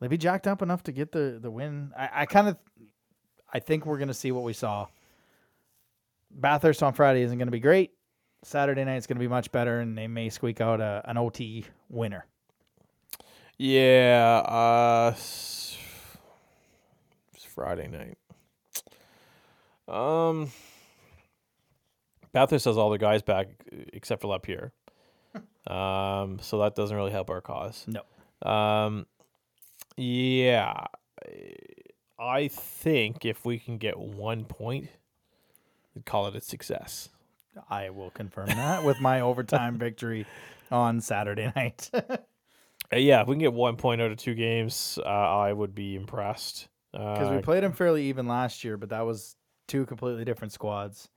they be jacked up enough to get the the win. I, I kind of, I think we're gonna see what we saw. Bathurst on Friday isn't gonna be great. Saturday night's gonna be much better, and they may squeak out a, an OT winner. Yeah, uh, Friday night. Um, Bathurst has all their guys back except for Lapierre. (laughs) um, so that doesn't really help our cause. No. Um, yeah, I think if we can get one point, we'd call it a success. I will confirm that with my overtime (laughs) victory on Saturday night. (laughs) Uh, yeah, if we can get one point out of two games, uh, I would be impressed. Because Uh, we played them fairly even last year, but that was two completely different squads.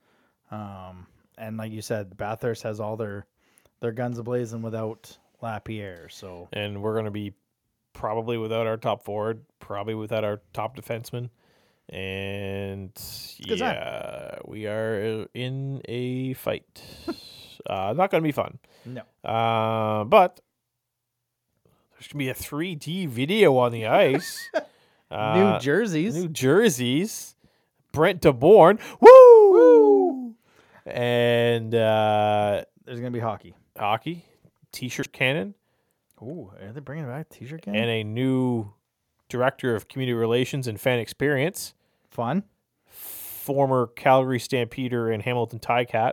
Um, and like you said, Bathurst has all their their guns ablazing without Lapierre. So and we're going to be probably without our top forward, probably without our top defenseman, and Good time. yeah, we are in a fight. (laughs) uh, not going to be fun, no, uh, but there's going to be a 3D video on the (laughs) ice. Uh, New jerseys. New jerseys. Brent DeBourne. Woo! And uh, There's gonna be hockey. hockey, t-shirt cannon. Ooh, are they bringing back T-shirt game? and a new director of community relations and fan experience, Fun. former Calgary Stampeder and Hamilton Ticat.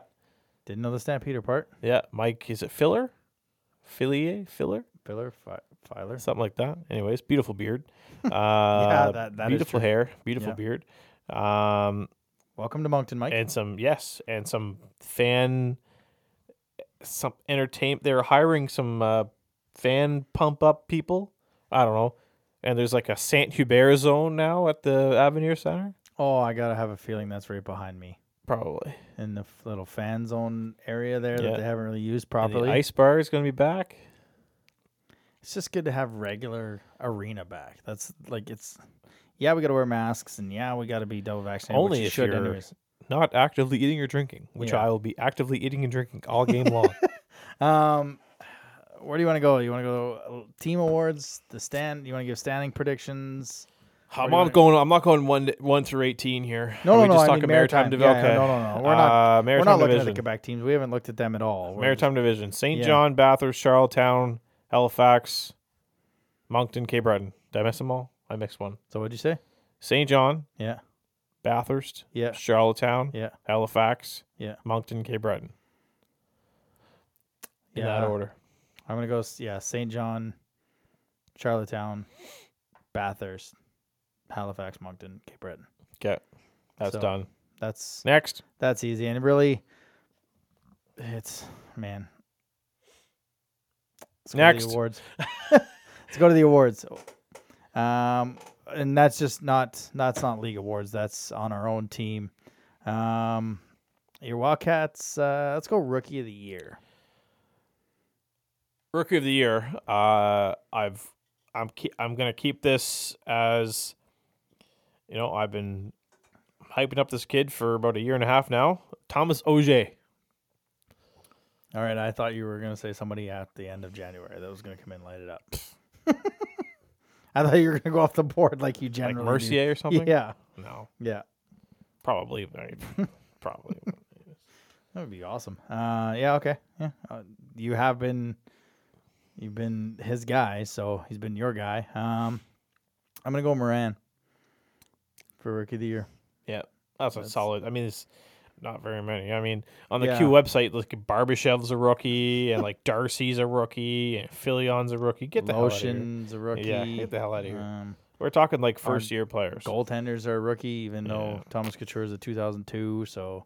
Didn't know the Stampeder part. Yeah, Mike, is it Filler? Fillier? Filler? Filler, fi- Filer. Something like that. Anyways, beautiful beard. (laughs) Uh, Yeah, that- that beautiful hair, beautiful Yeah. beard. Um, Welcome to Moncton, Mike. and some yes, and some fan, some entertain. They're hiring some uh, fan pump up people. I don't know. And there's like a Saint Hubert zone now at the Avenir Center. oh, I gotta have a feeling that's right behind me. Probably. in the f- little fan zone area there Yeah. that they haven't really used properly. The ice bar is going to be back. It's just good to have regular arena back. That's like it's. Yeah, we got to wear masks, and yeah, we got to be double vaccinated. Only which you if should, you're anyways. Not actively eating or drinking, which Yeah. I will be actively eating and drinking all game long. (laughs) Um, where do you want to go? You want to go uh, team awards? The stand? You want to give standing predictions? I'm you not going. I'm not going one one through eighteen here. No, Are no, we no. just I talking mean maritime, maritime. division. Yeah, okay. no, no, no. We're not. Uh, we're maritime not looking division. at the Quebec teams. We haven't looked at them at all. We're Maritime division: Saint Yeah. John, Bathurst, Charlottetown, Halifax, Moncton, Cape Breton. Did I miss them all? I missed one. So what'd you say? Saint John, Yeah, Bathurst, yeah, Charlottetown, yeah, Halifax, Yeah. Moncton, Cape Breton. In yeah. that order. I'm gonna go. s- Yeah, Saint John, Charlottetown, Bathurst, Halifax, Moncton, Cape Breton. Okay, that's So- done. That's Next, that's easy, and really, it's man. Let's go to Next. the awards. (laughs) Let's go to the awards. Um, and that's just not that's not league awards. That's on our own team. Um, your Wildcats. Uh, let's go rookie of the year. rookie of the year. Uh, I've I'm ke- I'm gonna keep this as you know I've been hyping up this kid for about a year and a half now. Thomas Auger. All right, I thought you were gonna say somebody at the end of January that was gonna come in and light it up. (laughs) I thought you were gonna go off the board like you like generally do. Mercier or something. Yeah, No, yeah, probably. I (laughs) probably. that would be awesome. Uh, yeah, okay, yeah. Uh, you have been, you've been his guy, so he's been your guy. Um, I'm gonna go Moran for rookie of the year. Yeah, that's a solid. I mean, it's not very many. I mean, on the Yeah. Q website, like Barbashev's a rookie, and like (laughs) Darcy's a rookie, and Filion's a rookie. Get the hell out of here. Lotion's a rookie. Yeah, get the hell out of here. Um, We're talking like first year players. goaltenders are a rookie, even though Yeah. Thomas Couture is a 2002. So,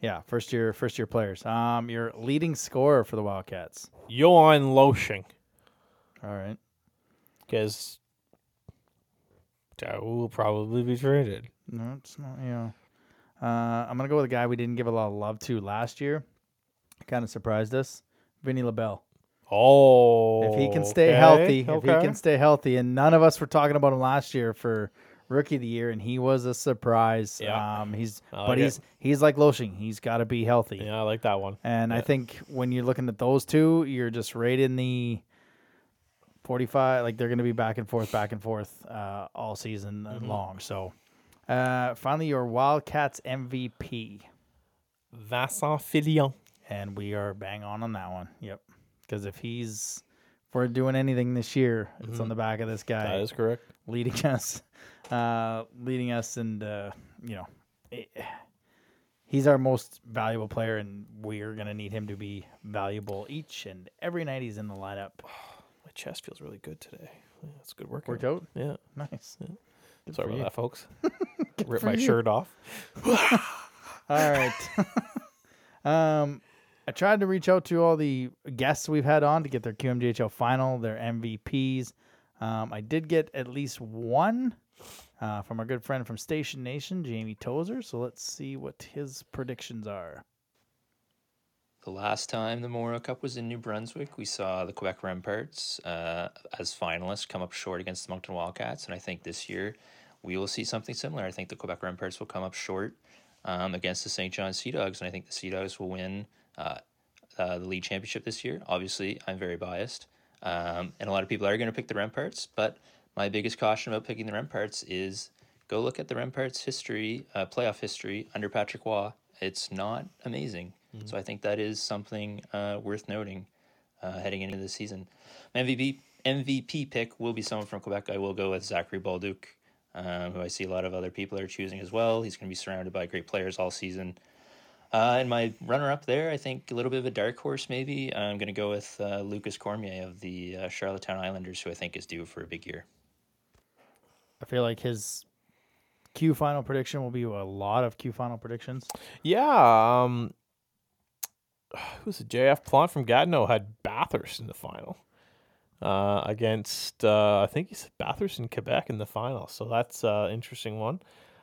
yeah, first year, first year players. Um, your leading scorer for the Wildcats. Johan Loshing, All right. because that will probably be traded. No, it's not. Know, uh, I'm gonna go with a guy we didn't give a lot of love to last year. Kind of surprised us, Vinny LaBelle. Oh, If he can stay okay, healthy, if he can stay healthy, and none of us were talking about him last year for rookie of the year, and he was a surprise. Yeah. Um, he's like but it. he's he's like Loshing. He's got to be healthy. Yeah, I like that one. And I think when you're looking at those two, you're just right in the 45. Like they're going to be back and forth, back and forth uh, all season Mm-hmm. long. So uh, finally, your Wildcats MVP. Vincent Filion. And we are bang on on that one. Yep. Because if he's, if we're doing anything this year, it's on the back of this guy Mm-hmm. That is correct. leading us, uh, leading us, and uh, you know, it, he's our most valuable player, and we're gonna need him to be valuable each and every night he's in the lineup. (sighs) My chest feels really good today. Yeah, That's good work. Worked out, Yeah. nice. Good Sorry about you. that, folks. (laughs) Rip my you. shirt off. (laughs) All right. (laughs) um, I tried to reach out to all the guests we've had on to get their QMJHL final, their MVPs. Um, I did get at least one uh, from our good friend from Station Nation, Jamie Tozer. So let's see what his predictions are. The last time the Memorial Cup was in New Brunswick, we saw the Quebec Remparts uh, as finalists come up short against the Moncton Wildcats, and I think this year we will see something similar. I think the Quebec Remparts will come up short um, against the St. John Sea Dogs, and I think the Sea Dogs will win uh, uh, the league championship this year. Obviously, I'm very biased, um, and a lot of people are going to pick the Remparts, but my biggest caution about picking the Remparts is go look at the Remparts' history, uh, playoff history under Patrick Roy. It's not amazing. So I think that is something uh, worth noting uh, heading into the season. MVP MVP pick will be someone from Quebec. I will go with Zachary Bolduc, um, who I see a lot of other people are choosing as well. He's going to be surrounded by great players all season. Uh, and my runner up there, I think a little bit of a dark horse maybe. I'm going to go with uh, Lukas Cormier of the uh, Charlottetown Islanders, who I think is due for a big year. I feel like his Q final prediction will be a lot of Q final predictions. Yeah. Um, (sighs) who's it? JF Plant from Gatineau had Bathurst in the final uh, against, uh, I think he said Bathurst in Quebec in the final. So that's an interesting one.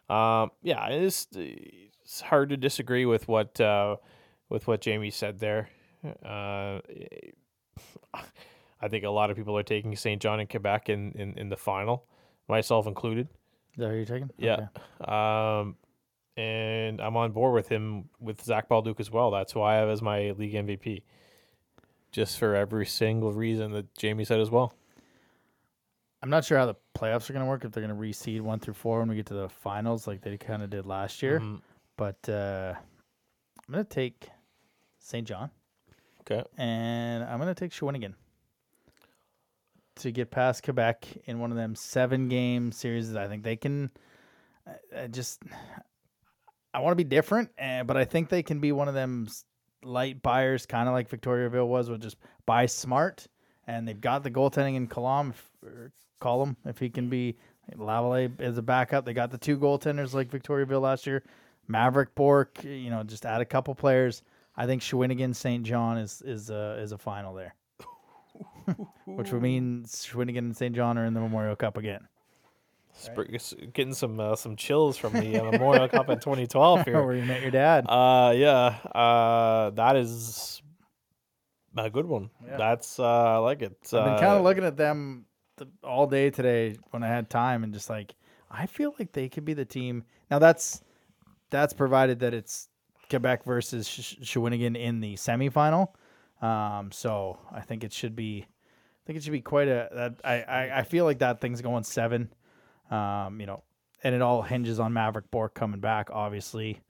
Um, yeah, it's, it's hard to disagree with what uh, with what Jamie said there. Uh, I think a lot of people are taking St. John and Quebec in, in, in the final, myself included. Is that who you're taking? Yeah. Okay. Um, and I'm on board with him with Zach Bolduc as well. That's who I have as my league MVP. Just for every single reason that Jamie said as well. I'm not sure how the playoffs are going to work if they're going to reseed one through four when we get to the finals, like they kind of did last year. Mhm. But uh, I'm going to take St. John Okay. and I'm going to take Shawinigan to get past Quebec in one of them seven game series. I think they can. I, I just I want to be different, uh, but I think they can be one of them light buyers, kind of like Victoriaville was, with just buy smart. And they've got the goaltending in Coulombe, if, er, or if he can be Lavallee as a backup. They got the two goaltenders like Victoriaville last year. Mavrik Bourque, you know, just add a couple players. I think Shawinigan St. John is is a, is a final there, (laughs) which would mean Shawinigan and St. John are in the Memorial Cup again. S- Getting some uh, some chills from the uh, Memorial Cup in (laughs) 2012 here. Where you met your dad. Uh, yeah. Uh, that is a good one. Yeah. That's uh, I like it. I've been Uh, kind of looking at them th- all day today when I had time, and just like I feel like they could be the team. Now that's that's provided that it's Quebec versus Sh- Shawinigan in the semifinal. Um, so I think it should be, I think it should be quite a. That I, I I feel like that thing's going seven. Um, you know, and it all hinges on Mavrik Bourque coming back, obviously,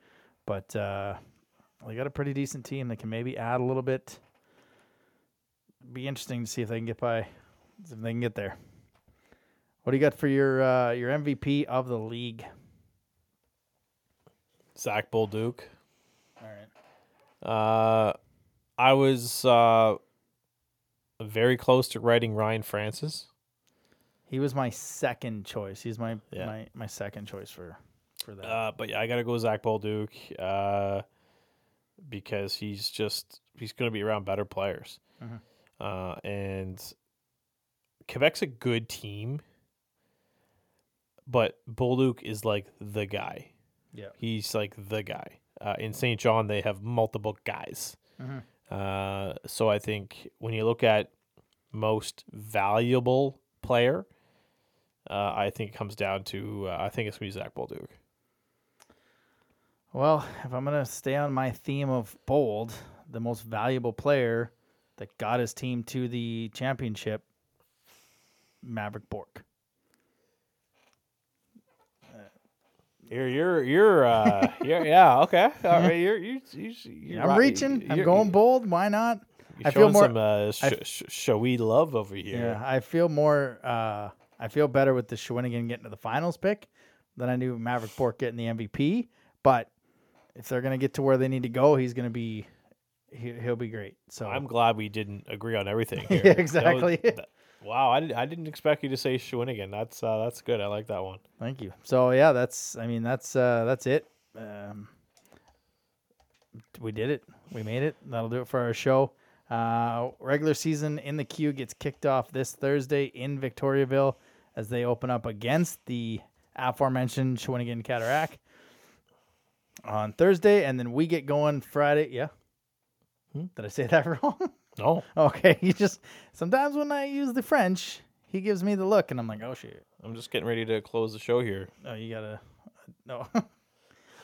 but uh, they got a pretty decent team that can maybe add a little bit be interesting to see if they can get by, if they can get there. What do you got for your uh, your MVP of the league? Zach Bolduc. All right. Uh, I was uh, very close to writing Ryan Francis. He was my second choice. He's my Yeah. my, my second choice for for that. Uh, but yeah, I gotta go Zach Bolduc uh, because he's just he's gonna be around better players, Mhm. uh, and Quebec's a good team, but Bolduc is like the guy. yeah. He's like the guy. Uh, in St. John, they have multiple guys. Mhm. Uh, so I think when you look at most valuable player, uh, I think it comes down to uh, I think it's gonna be Zach Bolduc. Well, if I'm gonna stay on my theme of bold, the most valuable player that got his team to the championship, Mavrik Bourque. You're you're you're uh (laughs) you're, yeah okay all right you're you you you're I'm right. reaching. I'm going bold. Why not? You're I feel more- some uh, sh- I- sh- showy love over here. Yeah, I feel more. Uh, I feel better with the Shawinigan getting to the finals pick than I knew Mavrik Bourque getting the MVP. But if they're gonna get to where they need to go, he's gonna be. He, he'll be great. So I'm glad we didn't agree on everything. (laughs) Here. Yeah, That was- exactly. that- wow, I didn't I didn't expect you to say Shawinigan. That's uh, that's good. I like that one. Thank you. So yeah, that's. I mean, that's uh, that's it. Um, we did it. We made it. That'll do it for our show. Uh, regular season in the queue gets kicked off this Thursday in Victoriaville as they open up against the aforementioned Shawinigan Cataract on Thursday, and then we get going Friday. Yeah. Hmm? Did I say that (laughs) wrong? No, okay. (laughs) You just sometimes when I use the French, he gives me the look, and I'm like, oh shit. I'm just getting ready to close the show here. Oh, you gotta no.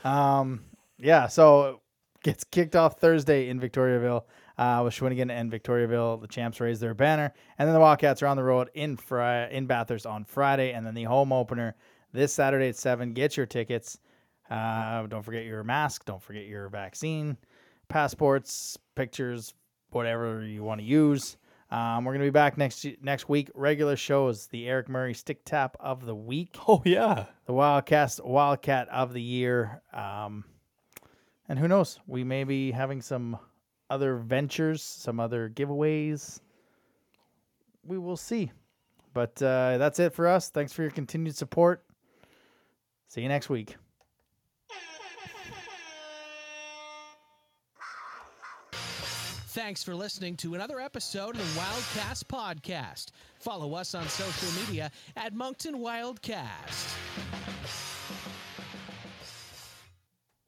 (laughs) um, yeah. So gets kicked off Thursday in Victoriaville uh, with Shawinigan and Victoriaville. The champs raise their banner, and then the Wildcats are on the road in Fri- in Bathurst on Friday, and then the home opener this Saturday at seven. Get your tickets. Uh, don't forget your mask. Don't forget your vaccine, passports, pictures, whatever you want to use. Um, we're gonna be back next next week. Regular shows. The Eric Murray Stick Tap of the week (laughs) Oh yeah, the Wildcast Wildcat of the year. Um, and who knows? We may be having some other ventures, some other giveaways. We will see. But uh, that's it for us. Thanks for your continued support. See you next week. Thanks for listening to another episode of the Wildcast Podcast. Follow us on social media at Moncton Wildcast.